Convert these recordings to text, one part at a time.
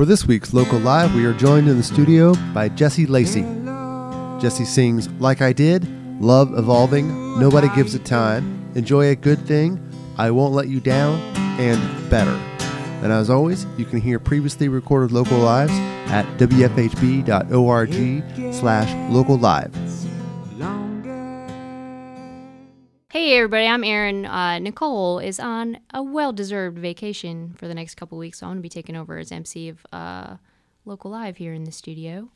For this week's Local Live, we are joined in the studio by Jesse Lacy. Jesse sings Like I Did, Love Evolving, Nobody Gives It Time, Enjoy a Good Thing, I Won't Let You Down, and Better. And as always, you can hear previously recorded local lives at wfhb.org slash local live. Hey everybody, I'm Erin. Uh, Nicole is on a well-deserved vacation for the next couple weeks, so I'm gonna be taking over as MC of uh, Local Live here in the studio.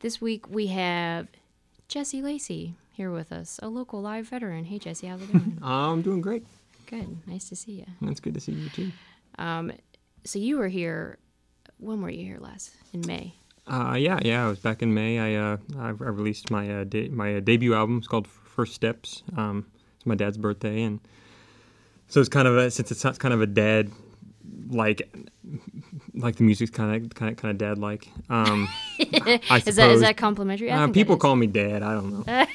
This week we have Jesse Lacy here with us, a local live veteran. Hey Jesse, how's it going? I'm doing great. Good, nice to see you. That's good to see you too. Um, so you were here. When were you here last? In May. Uh, yeah, yeah. I was back in May. I uh, I, I released my uh, de- my uh, debut album. It's called First Steps. Um, it's my dad's birthday, and so it's kind of a since it's kind of a dad like like the music's kind of kind of kind of dad like. Um, is that is that complimentary? Uh, people call me dad. I don't know.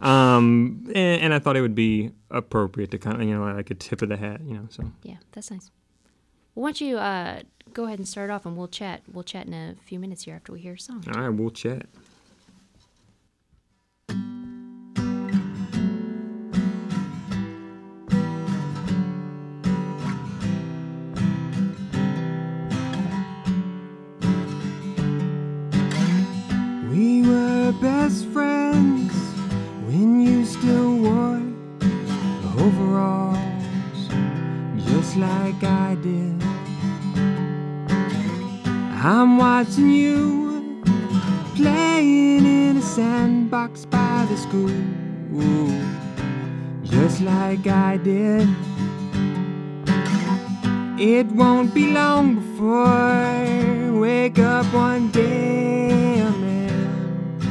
um, and, and, I thought it would be appropriate to kind of you know like a tip of the hat, you know. So yeah, that's nice. Well, why don't you uh, go ahead and start off, and we'll chat. We'll chat in a few minutes here after we hear a song. All right, we'll chat. Just like I did. I'm watching you playing in a sandbox by the school just like I did. It won't be long before I wake up one day a man,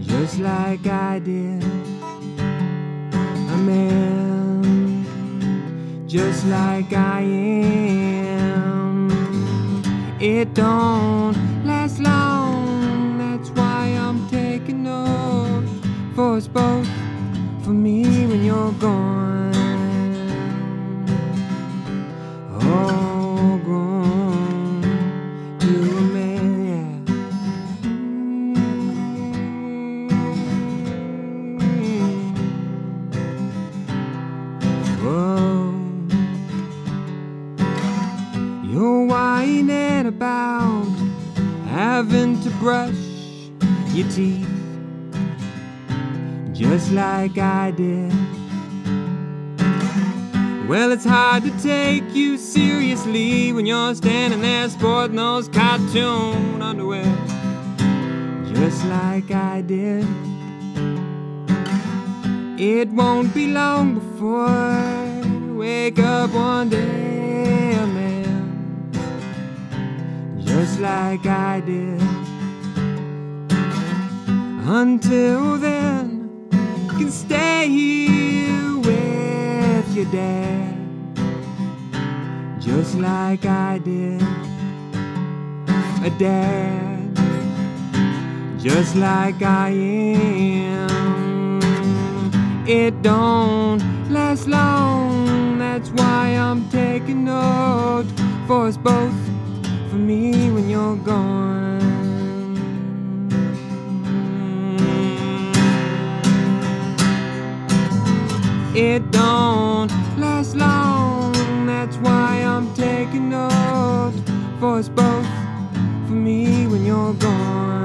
just like I did. A man, just like I am. It don't last long, that's why I'm taking note for us both, for me when you're gone. Brush your teeth just like I did. Well, it's hard to take you seriously when you're standing there sporting those cartoon underwear, just like I did. It won't be long before I wake up one day, man, just like I did. Until then, you can stay here with your dad, just like I did. A dad, just like I am. It don't last long, that's why I'm taking note for us both, for me when you're gone. It don't last long. That's why I'm taking note for us both, for me when you're gone.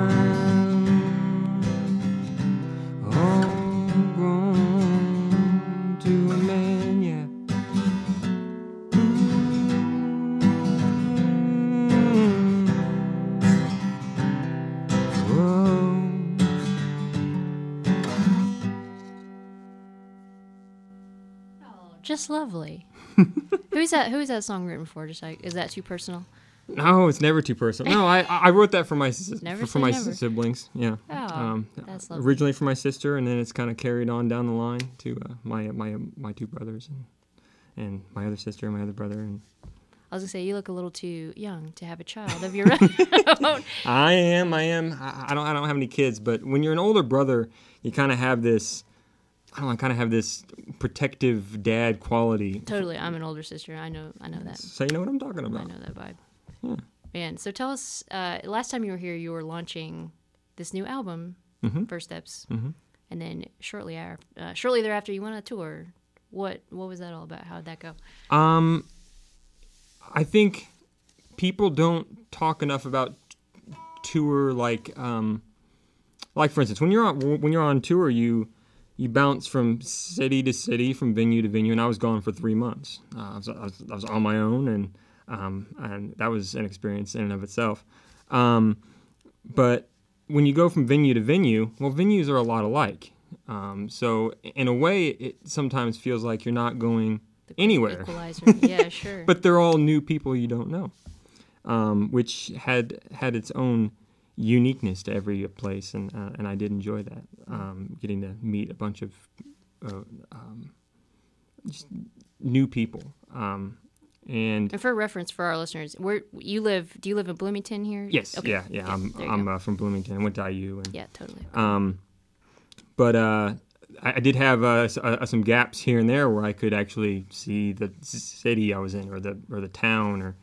Lovely. who's that? Who is that song written for? Just like, is that too personal? No, it's never too personal. No, I I wrote that for my for, for my never. siblings. Yeah. Oh, um, that's lovely. Originally for my sister, and then it's kind of carried on down the line to uh, my my my two brothers and and my other sister and my other brother and. I was gonna say you look a little too young to have a child of your own. I am. I am. I, I don't. I don't have any kids, but when you're an older brother, you kind of have this I don't know, I kind of have this protective dad quality. Totally. I'm an older sister. I know I know that. So you know what I'm talking about. I know that vibe. Yeah. Man, so tell us. Uh, last time you were here, you were launching this new album, Mm-hmm. First Steps, and then shortly after, uh, shortly thereafter, you went on a tour. What what was that all about? How did that go? Um, I think people don't talk enough about tour like um, like for instance when you're on when you're on tour you you bounce from city to city from venue to venue and I was gone for three months uh, I, was, I, was, I was on my own and um, and that was an experience in and of itself um, but when you go from venue to venue well venues are a lot alike um, so in a way it sometimes feels like you're not going anywhere Equalizer. yeah, sure. but they're all new people you don't know, um, which had had its own uniqueness to every place, and uh, and I did enjoy that, um, getting to meet a bunch of uh, um, just new people. Um, and and for reference for our listeners, where you live? Do you live in Bloomington here? yes, Okay. yeah, yeah, I'm I'm uh, from Bloomington. I went to IU, and yeah, totally. um, but uh, I, I did have uh, s- uh, some gaps here and there where I could actually see the city I was in, or the or the town, or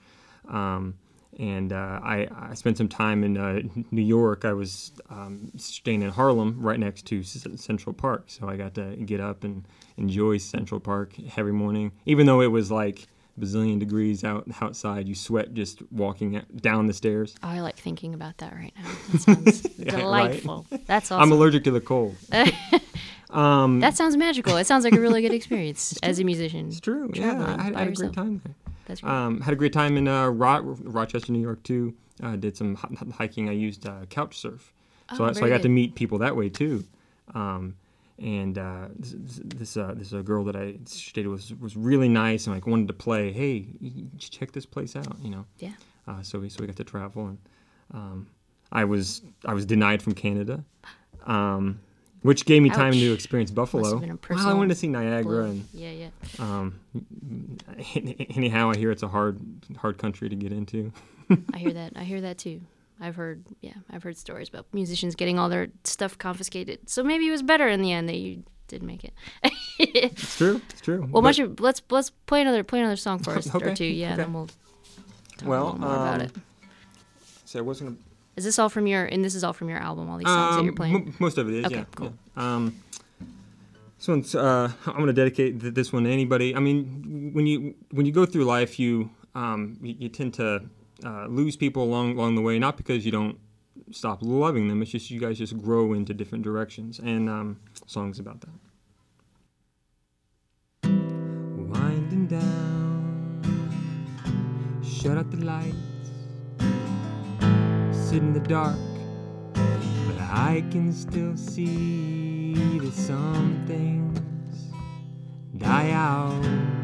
um, and uh, I, I spent some time in uh, New York. I was um, staying in Harlem, right next to C- Central Park, so I got to get up and enjoy Central Park every morning, even though it was like bazillion degrees out outside. You sweat just walking down the stairs. Oh, I like thinking about that right now. That sounds Yeah, right. delightful. That's awesome. I'm allergic to the cold. um, that sounds magical. It sounds like a really good experience as a musician. It's true. Yeah, I had, I had a great time there. That's. Um, had a great time in uh, Ro- Rochester, New York too. Uh, did some h- hiking. I used uh, couch surf, so Oh, I, so I got good. to meet people that way too. Um, and uh, this this, uh, this uh, girl that I stayed with was, was really nice and like wanted to play. Hey, check this place out. You know. Yeah. Uh, so we so we got to travel and um, I was I was denied from Canada. Um, which gave me time to experience Buffalo. been a well, I wanted to see Niagara, Blow. and Yeah, yeah. um, anyhow, I hear it's a hard, hard country to get into. I hear that. I hear that too. I've heard, yeah, I've heard stories about musicians getting all their stuff confiscated. So maybe it was better in the end that you did make it. It's true. It's true. well, But- much of, let's let's play another play another song for us or two. Yeah, and okay. then we'll talk Well, a little more about um, it. so I wasn't. Is this all from your? And this is all from your album. All these songs that you're Um, playing. m- most of it is. Okay, yeah. cool. yeah. Um, this one's. Uh, I'm going to dedicate th- this one to anybody. I mean, when you when you go through life, you um, you, you tend to uh, lose people along along the way, not because you don't stop loving them. It's just you guys just grow into different directions, and um, songs about that. Winding down, shut out the lights, sit in the dark. But I can still see that some things die out.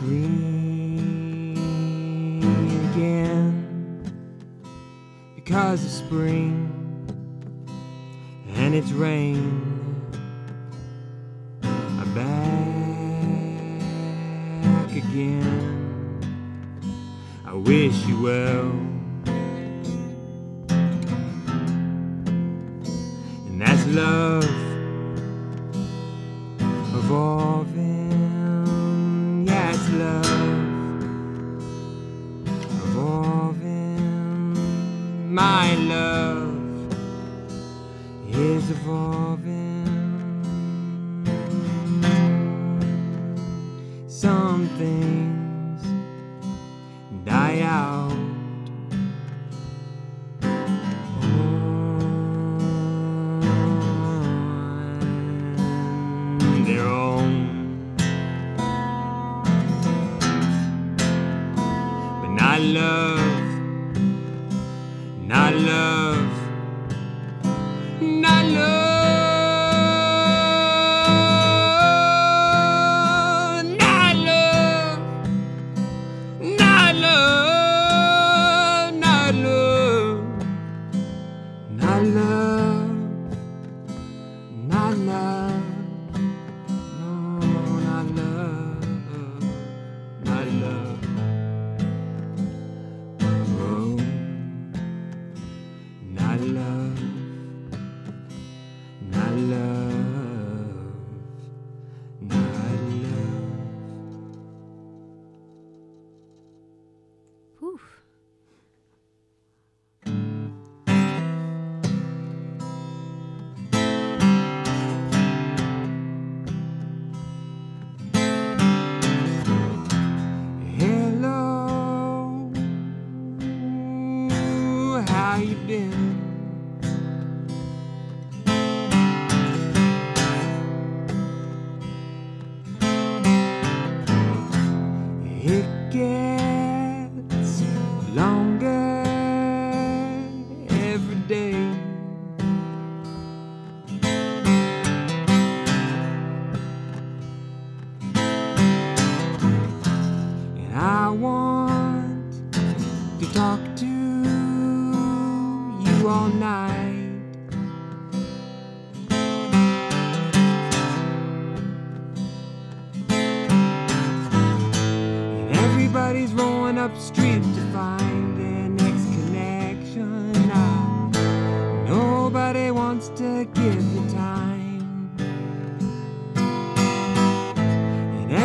Green again because of spring and it's rain. I'm back again. I wish you well. love, not love.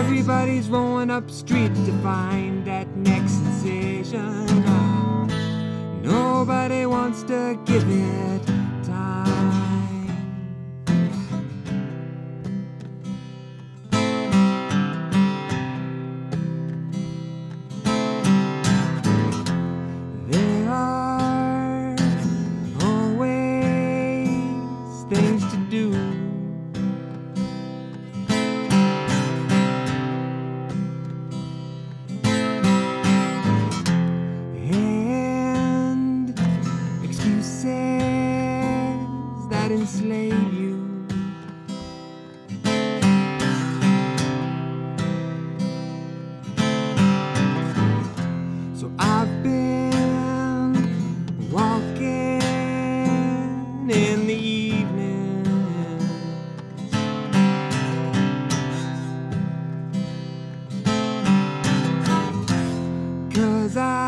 Everybody's rolling up street to find that next sensation. Nobody wants to give it Cause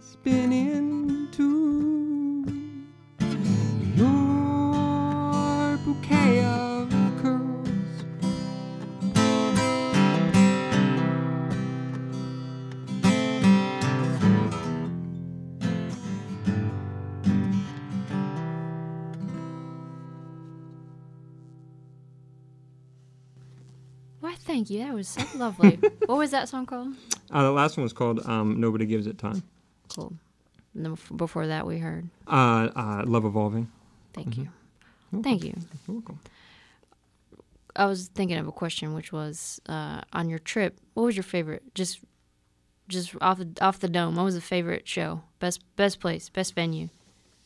and spin into your bouquet of curls. Why, thank you. That was so lovely. what was that song called? Uh, the last one was called um, "Nobody Gives It Time." Cool. And then before that, we heard. Uh, uh, Love Evolving. Thank you. Thank you. You're welcome. I was thinking of a question, which was uh, on your trip. What was your favorite? Just, just off the off the dome. What was the favorite show? Best best place, best venue.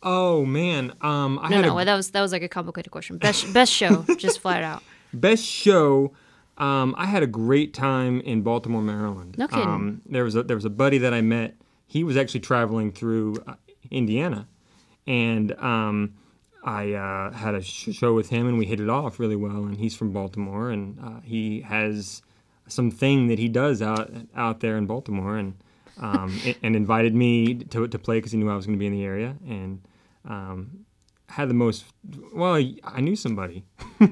Oh man, um, I No, had no, a that was that was like a complicated question. Best best show, just flat out. best show. Um, I had a great time in Baltimore, Maryland. No kidding. Um, there was a there was a buddy that I met. He was actually traveling through uh, Indiana, and um, I uh, had a sh- show with him and we hit it off really well. And he's from Baltimore and uh, he has something that he does out out there in Baltimore. And um, and invited me to to play because he knew I was going to be in the area. And. Um, had the most well i knew somebody.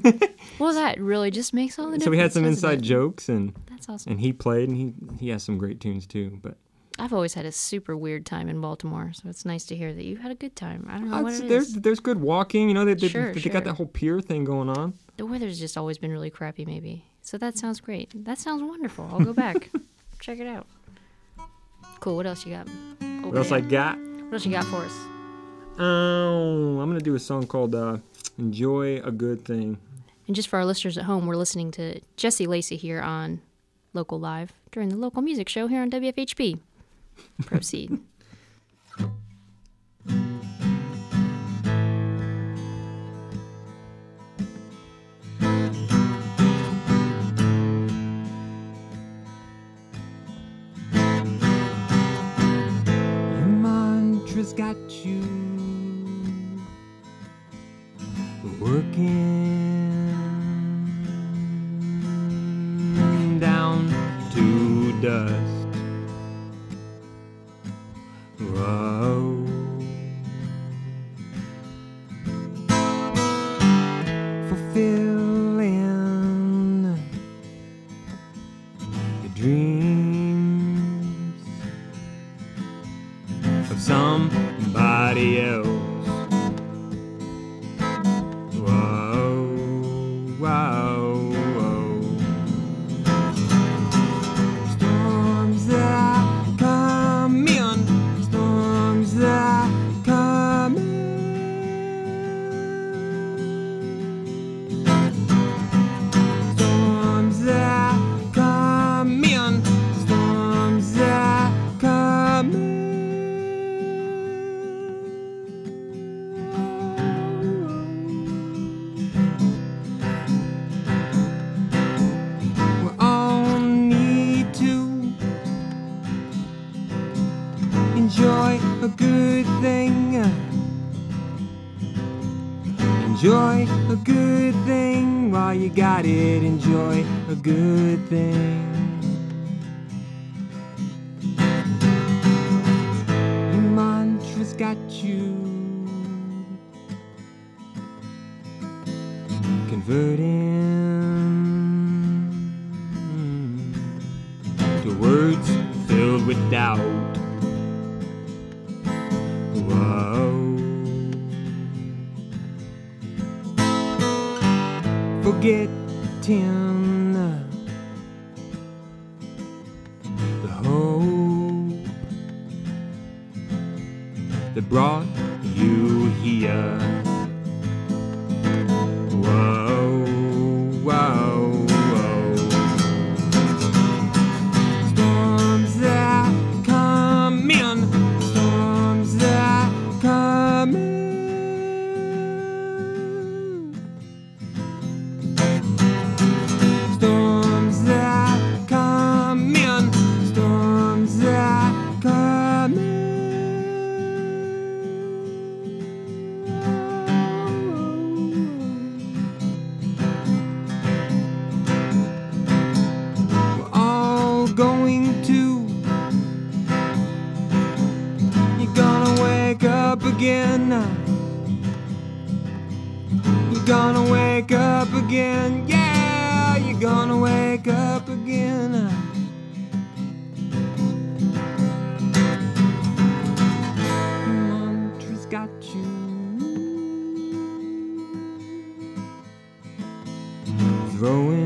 Well that really just makes all the difference so we had some inside jokes and that's awesome. and he played and he he has some great tunes too but i've always had a super weird time in baltimore so it's nice to hear that you had a good time. I don't know what it there's is. there's good walking you know they, they, Sure, they sure. got that whole pier thing going on. The weather's just always been really crappy maybe. So that sounds great. That sounds wonderful. I'll go back. Check it out. Cool. What else you got? Over what else there? i got? What else you got for us? Oh i'm gonna do a song called uh, enjoy a good thing. And just for our listeners at home, we're listening to Jesse Lacy here on Local Live during the local music show here on WFHB. Proceed. Your mantra's got you Forgetting the hope that brought up again. You're gonna wake up again, yeah, you're gonna wake up again. Mantra's got you throwing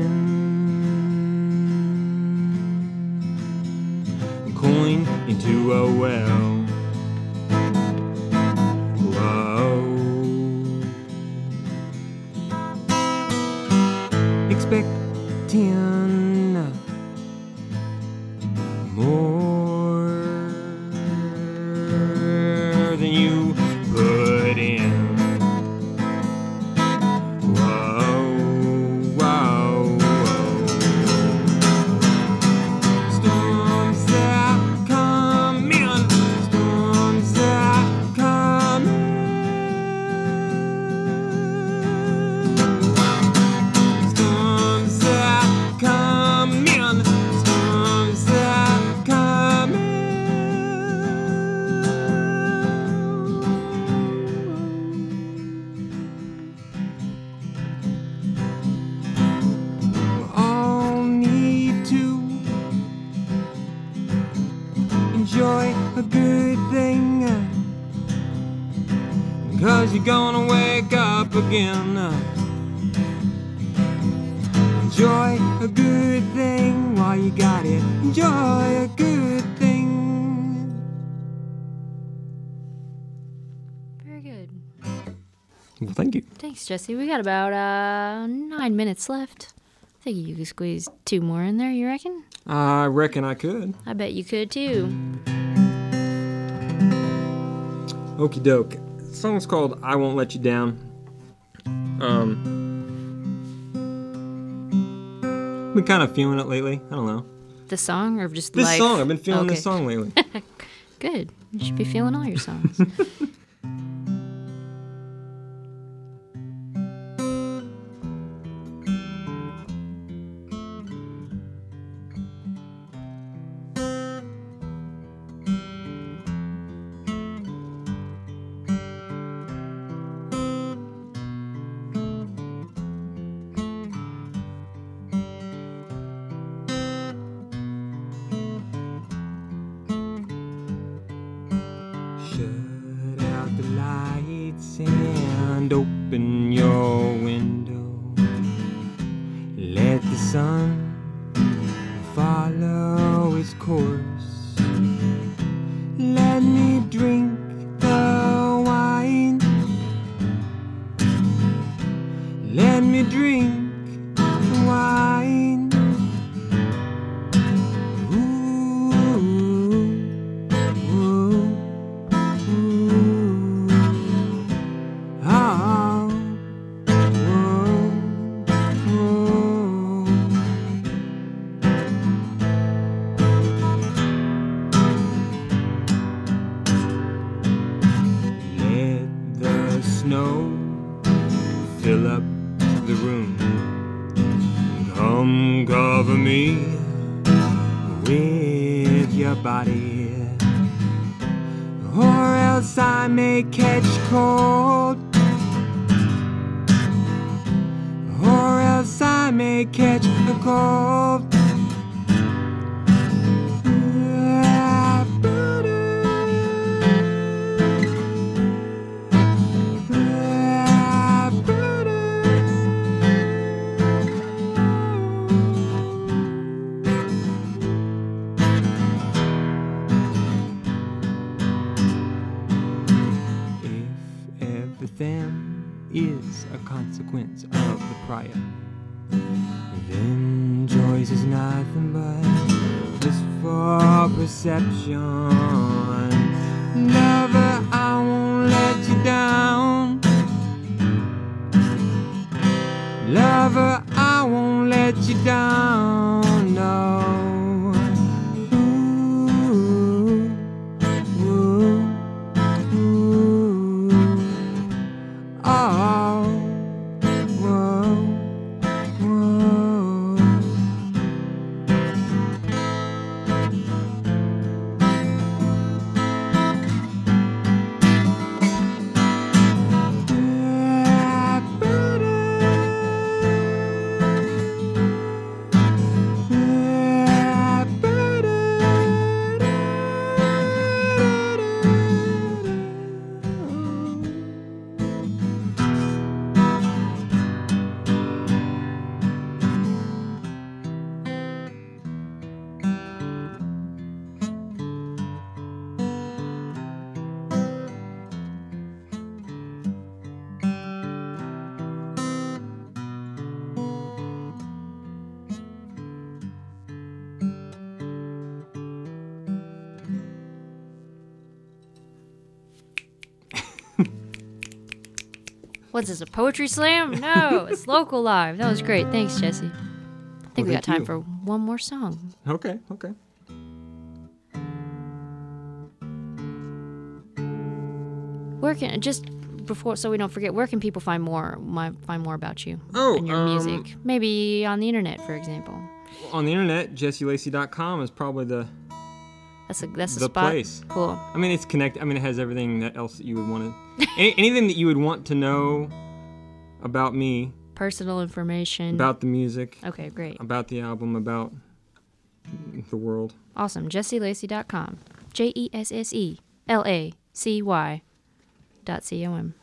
Jesse. We got about uh, nine minutes left. I think you could squeeze two more in there, you reckon? I reckon I could. I bet you could too. Okie doke. Song's called I Won't Let You Down. Um, been kind of feeling it lately. I don't know. The song or just This life? song, I've been feeling this song lately. Good. You should be feeling all your songs. consequence of the prior, then choice is nothing but just for perception. What's this, a poetry slam? No, it's local live. That was great. Thanks, Jesse. I think Well, we got time you. for one more song. Okay, okay. Where can just before so we don't forget, where can people find more my, find more about you Oh, and your um, music? Maybe on the internet, for example. On the internet, jesselacy.com is probably the. That's a that's a The spot. place. Cool. I mean, it's connected. I mean, it has everything that else that you would want to. any, anything that you would want to know about me, Personal information. about the music, Okay, great. about the album, about the world. Awesome. JesseLacy.com. J E S S E L A C Y dot C O M.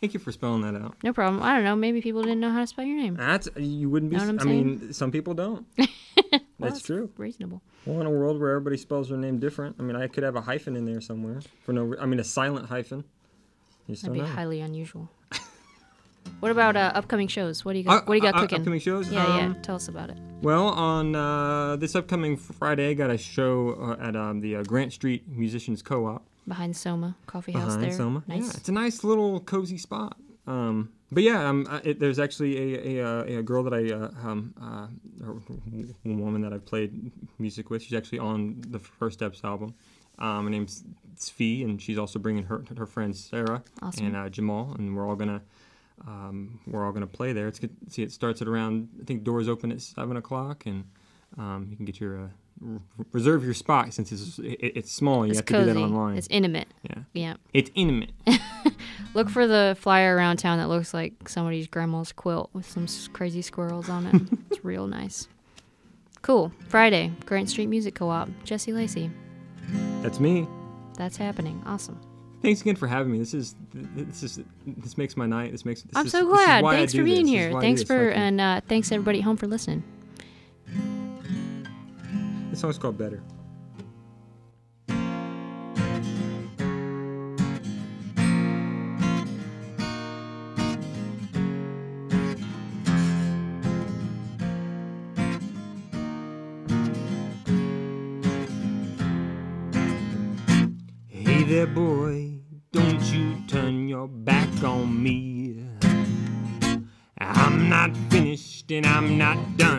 Thank you for spelling that out. No problem. I don't know. Maybe people didn't know how to spell your name. That's you wouldn't be. Know what I'm I mean, some people don't. Well, That's true. Reasonable. Well, in a world where everybody spells their name different, I mean, I could have a hyphen in there somewhere for no. re- I mean, a silent hyphen. That'd be know. highly unusual. what about uh, upcoming shows? What do you got? Uh, what do you got uh, uh, cooking? upcoming shows? Yeah, Um, yeah. Tell us about it. Well, on uh, this upcoming Friday, I got a show uh, at um, the uh, Grant Street Musicians Co-op Behind Soma Coffee House behind there. Soma. Nice. Yeah, it's a nice little cozy spot. Um, but yeah, um, I, it, there's actually a, a, uh, a girl that I, uh, um, uh, woman that I've played music with. She's actually on the First Steps album. Um, her name's Svi, and she's also bringing her her friends Sarah Awesome. and uh, Jamal, and we're all gonna um, we're all gonna play there. It's good. See, it starts at around I think doors open at seven o'clock, and um, you can get your uh, reserve your spot since it's it, it's small. You it's have to do that online. It's intimate. yeah, Yeah. it's intimate. Look for the flyer around town that looks like somebody's grandma's quilt with some crazy squirrels on it. it's real nice. Cool. Friday, Grant Street Music Co-op. Jesse Lacy. That's me. That's happening. Awesome. Thanks again for having me. This is this is this makes my night. This makes. This I'm is- so glad. Thanks for being this. Here. Thanks for and uh, thanks everybody at home for listening. This song's called Better. Hey there, boy, don't you turn your back on me. I'm not finished and I'm not done,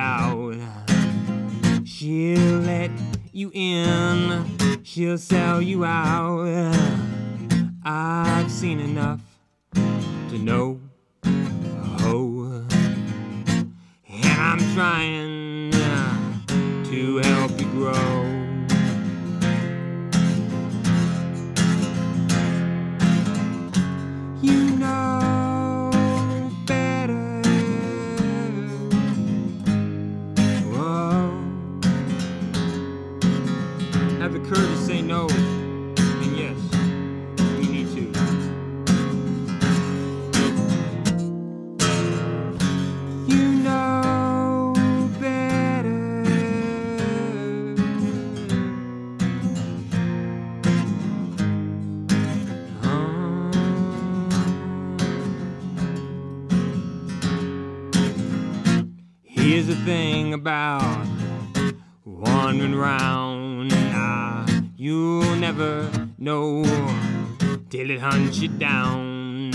do about wandering round. Ah, you'll never know till it hunts you down.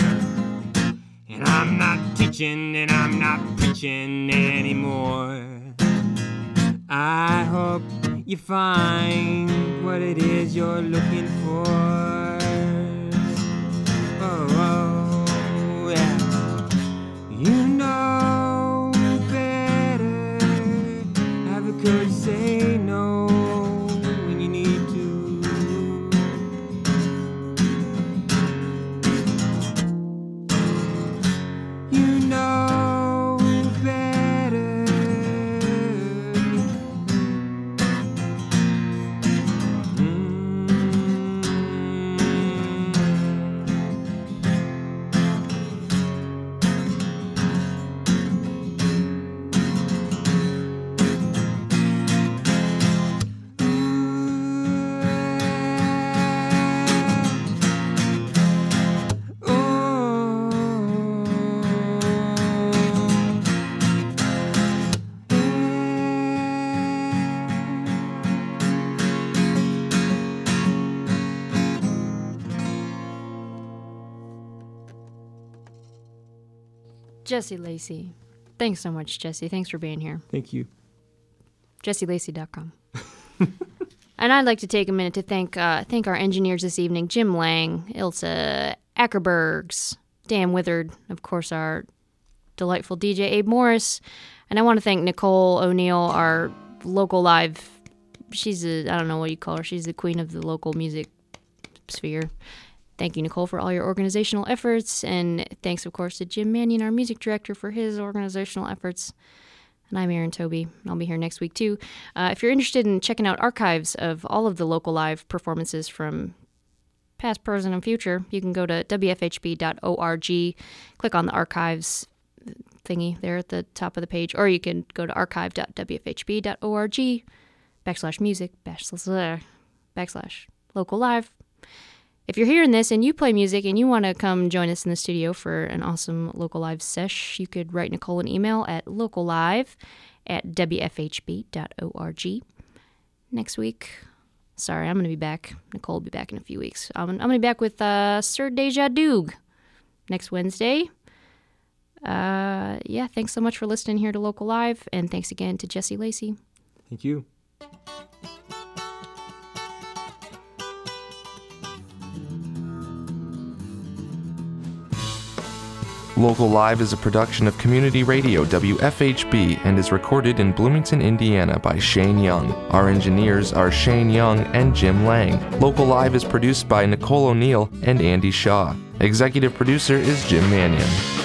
And I'm not teaching and I'm not preaching anymore. I hope you find what it is you're looking for. Jesse Lacy. Thanks so much, Jesse. Thanks for being here. Thank you. jesselacy.com. and I'd like to take a minute to thank uh, thank our engineers this evening: Jim Lang, Ilse Ackerbergs, Dan Withered, of course, our delightful DJ Abe Morris. And I want to thank Nicole O'Neill, our local live. She's a, I don't know what you call her. She's the queen of the local music sphere. Thank you, Nicole, for all your organizational efforts. And thanks, of course, to Jim Manion, our music director, for his organizational efforts. And I'm Erin Toby, I'll be here next week too. Uh, if you're interested in checking out archives of all of the local live performances from past, present, and future, you can go to wfhb.org, click on the archives thingy there at the top of the page, or you can go to archive.wfhb.org backslash music backslash, backslash local live. If you're hearing this and you play music and you want to come join us in the studio for an awesome local live sesh, you could write Nicole an email at locallive at wfhb.org. Next week, sorry, I'm going to be back. Nicole will be back in a few weeks. I'm, I'm going to be back with uh, Sir Deja Doog next Wednesday. Uh, yeah, thanks so much for listening here to Local Live, and thanks again to Jesse Lacy. Thank you. Local Live is a production of Community Radio WFHB and is recorded in Bloomington, Indiana by Shane Young. Our engineers are Shane Young and Jim Lang. Local Live is produced by Nicole O'Neill and Andy Shaw. Executive producer is Jim Manion.